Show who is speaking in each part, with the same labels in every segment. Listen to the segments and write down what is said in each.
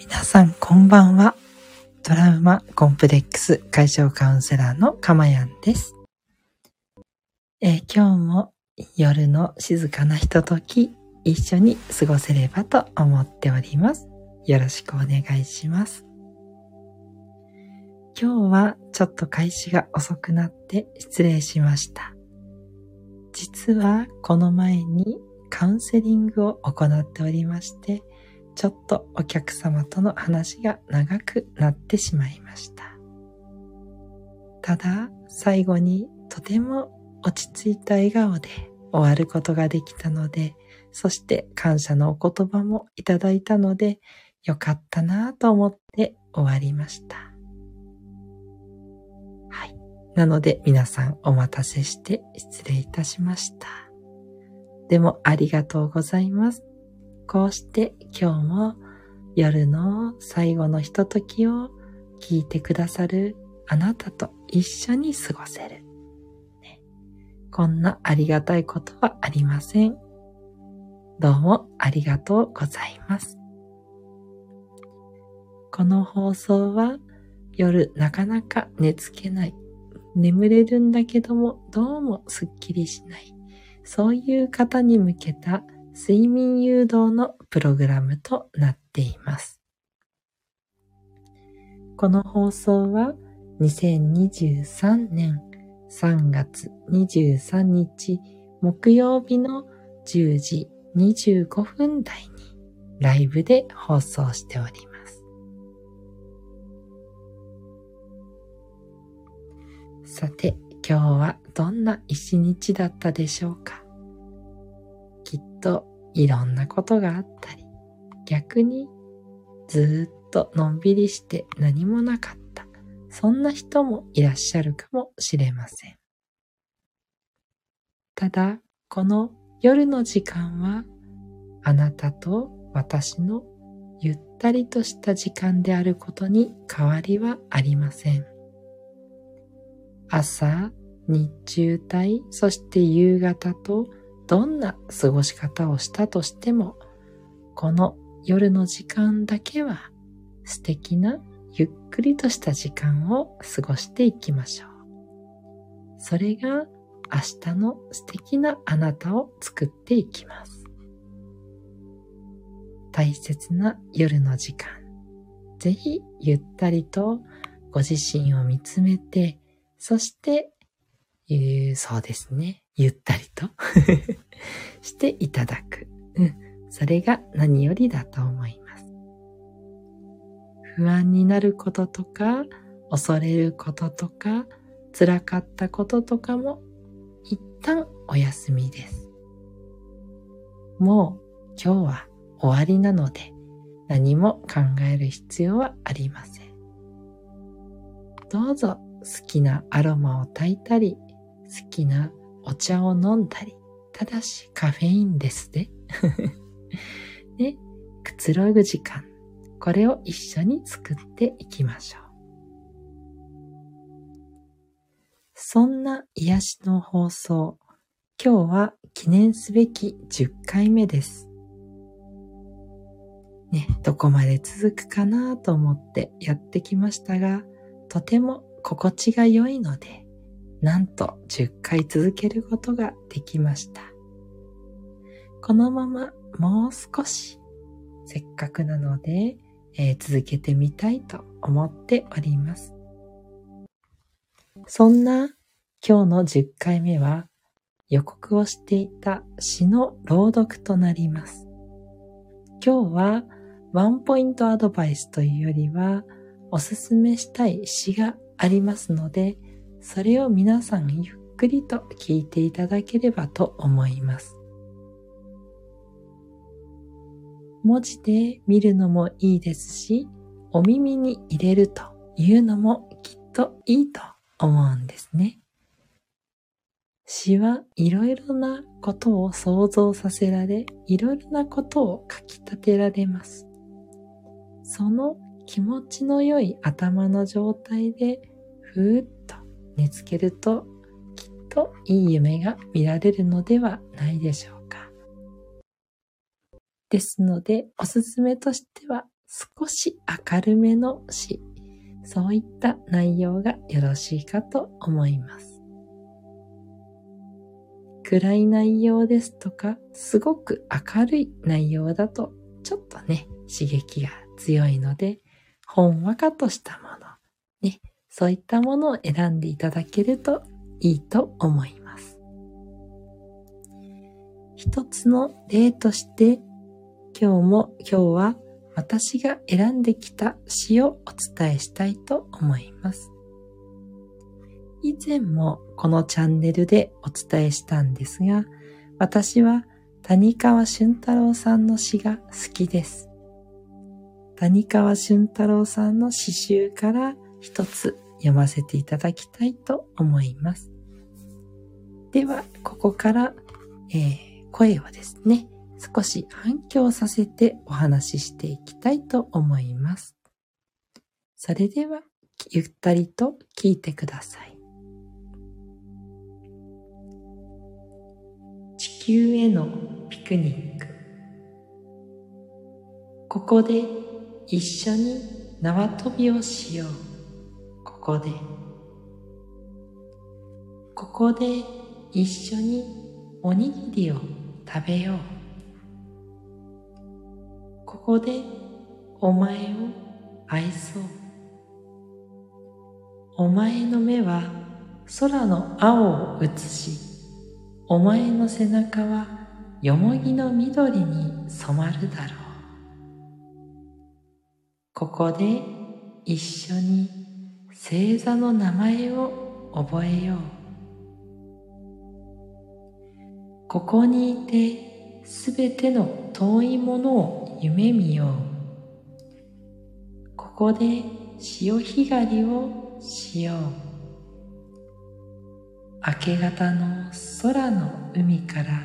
Speaker 1: 皆さんこんばんは。トラウマコンプレックス解消カウンセラーのかまやんです。えー、今日も夜の静かなひととき一緒に過ごせればと思っております。よろしくお願いします。今日はちょっと開始が遅くなって失礼しました。実はこの前にカウンセリングを行っておりまして、ちょっとお客様との話が長くなってしまいました。ただ、最後にとても落ち着いた笑顔で終わることができたので、そして感謝のお言葉もいただいたので、よかったなぁと思って終わりました。はい。なので皆さんお待たせして失礼いたしました。でもありがとうございます。こうして今日も夜の最後のひとときを聞いてくださるあなたと一緒に過ごせる。ね、こんなありがたいことはありません。どうもありがとうございます。この放送は夜なかなか寝つけない。眠れるんだけどもどうもすっきりしない。そういう方に向けた睡眠誘導のプログラムとなっています。この放送は2023年3月23日木曜日の10時25分台にライブで放送しております。さて、今日はどんな一日だったでしょうか？きっといろんなことがあったり、逆にずっとのんびりして何もなかった。そんな人もいらっしゃるかもしれません。ただ、この夜の時間は、あなたと私のゆったりとした時間であることに変わりはありません。朝、日中帯、そして夕方とどんな過ごし方をしたとしても、この夜の時間だけは素敵なゆっくりとした時間を過ごしていきましょう。それが明日の素敵なあなたを作っていきます。大切な夜の時間、ぜひゆったりとご自身を見つめて、そして、そうですね。ゆったりと していただく。うん。それが何よりだと思います。不安になることとか、恐れることとか、辛かったこととかも一旦お休みです。もう今日は終わりなので何も考える必要はありません。どうぞ好きなアロマを炊いたり、好きなお茶を飲んだり、ただしカフェインですね。で、くつろぐ時間。これを一緒に作っていきましょう。そんな癒しの放送、今日は記念すべき10回目です。ね、どこまで続くかなと思ってやってきましたが、とても心地が良いので、なんと10回続けることができました。このままもう少しせっかくなので、えー、続けてみたいと思っております。そんな今日の10回目は予告をしていた詩の朗読となります。今日はワンポイントアドバイスというよりはおすすめしたい詩がありますので、それを皆さんゆっくりと聞いていただければと思います。文字で見るのもいいですし、お耳に入れるというのもきっといいと思うんですね。詩はいろいろなことを想像させられ、いろいろなことを書き立てられます。その気持ちの良い頭の状態でふーっ寝つけるときっといい夢が見られるのではないでしょうか。ですので、おすすめとしては少し明るめの詩、そういった内容がよろしいかと思います。暗い内容ですとか、すごく明るい内容だと、ちょっとね、刺激が強いので、ほんわかとしたもの、ね、そういったものを選んでいただけるといいと思います。一つの例として、今日も今日は私が選んできた詩をお伝えしたいと思います。以前もこのチャンネルでお伝えしたんですが、私は谷川俊太郎さんの詩が好きです。谷川俊太郎さんの詩集から一つ読ませていただきたいと思います。では、ここから、えー、声をですね、少し反響させてお話ししていきたいと思います。それでは、ゆったりと聞いてください。地球へのピクニック。ここで一緒に縄跳びをしよう。ここで。ここで一緒におにぎりを食べよう。ここでお前を愛そうお前の目は空の青を映しお前の背中はよもぎの緑に染まるだろうここで一緒に星座の名前を覚えよう。ここにいてすべての遠いものを夢見よう。ここで潮干狩りをしよう。明け方の空の海から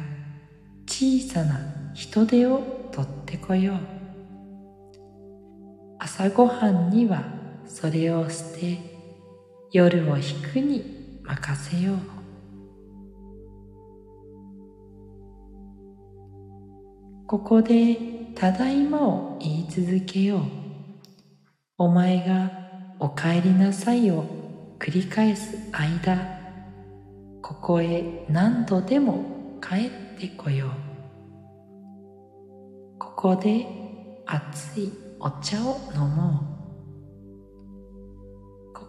Speaker 1: 小さな人手を取ってこよう。朝ごはんにはそれを捨て夜を引くに任せようここでただいまを言い続けよう。お前がお帰りなさいを繰り返す間、ここへ何度でも帰ってこよう。ここで熱いお茶を飲もう。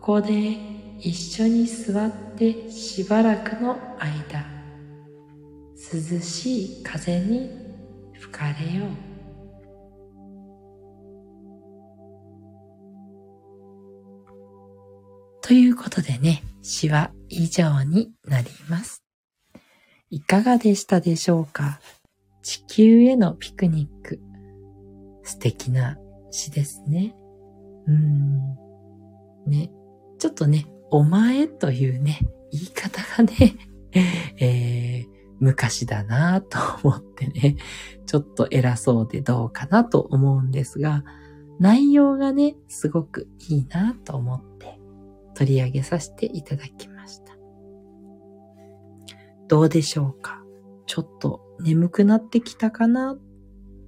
Speaker 1: ここで一緒に座ってしばらくの間、涼しい風に吹かれよう。ということでね、詩は以上になります。いかがでしたでしょうか？地球へのピクニック。素敵な詩ですね。うーん。ね。ちょっとね、お前というね、言い方がね、えー、昔だなと思ってね、ちょっと偉そうでどうかなと思うんですが、内容がね、すごくいいなと思って取り上げさせていただきました。どうでしょうか？ちょっと眠くなってきたかなっ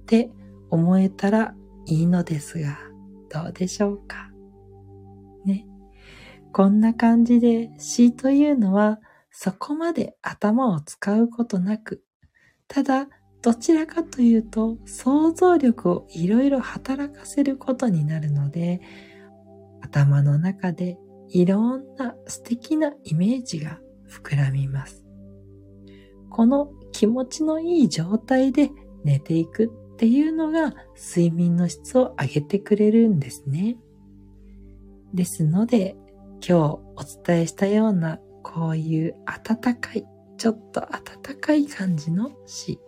Speaker 1: て思えたらいいのですが、どうでしょうか？ね。こんな感じで詩というのはそこまで頭を使うことなく、ただどちらかというと想像力をいろいろ働かせることになるので、頭の中でいろんな素敵なイメージが膨らみます。この気持ちのいい状態で寝ていくっていうのが睡眠の質を上げてくれるんですね。ですので今日お伝えしたようなこういう暖かい、ちょっと暖かい感じの詩、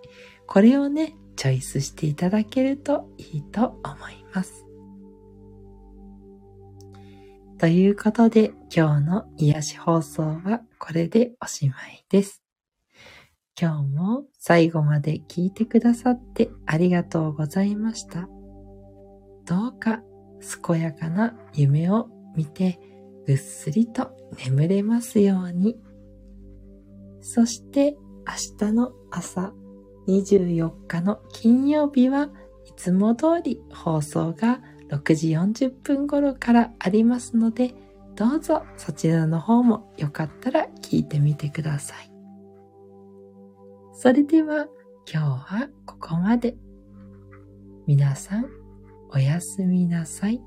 Speaker 1: これをね、チョイスしていただけるといいと思います。ということで今日の癒し放送はこれでおしまいです。今日も最後まで聞いてくださってありがとうございました。どうか健やかな夢を見てぐっすりと眠れますように。そして明日の朝24日の金曜日はいつも通り放送が6時40分頃からありますので、どうぞそちらの方もよかったら聞いてみてください。それでは今日はここまで。皆さんおやすみなさい。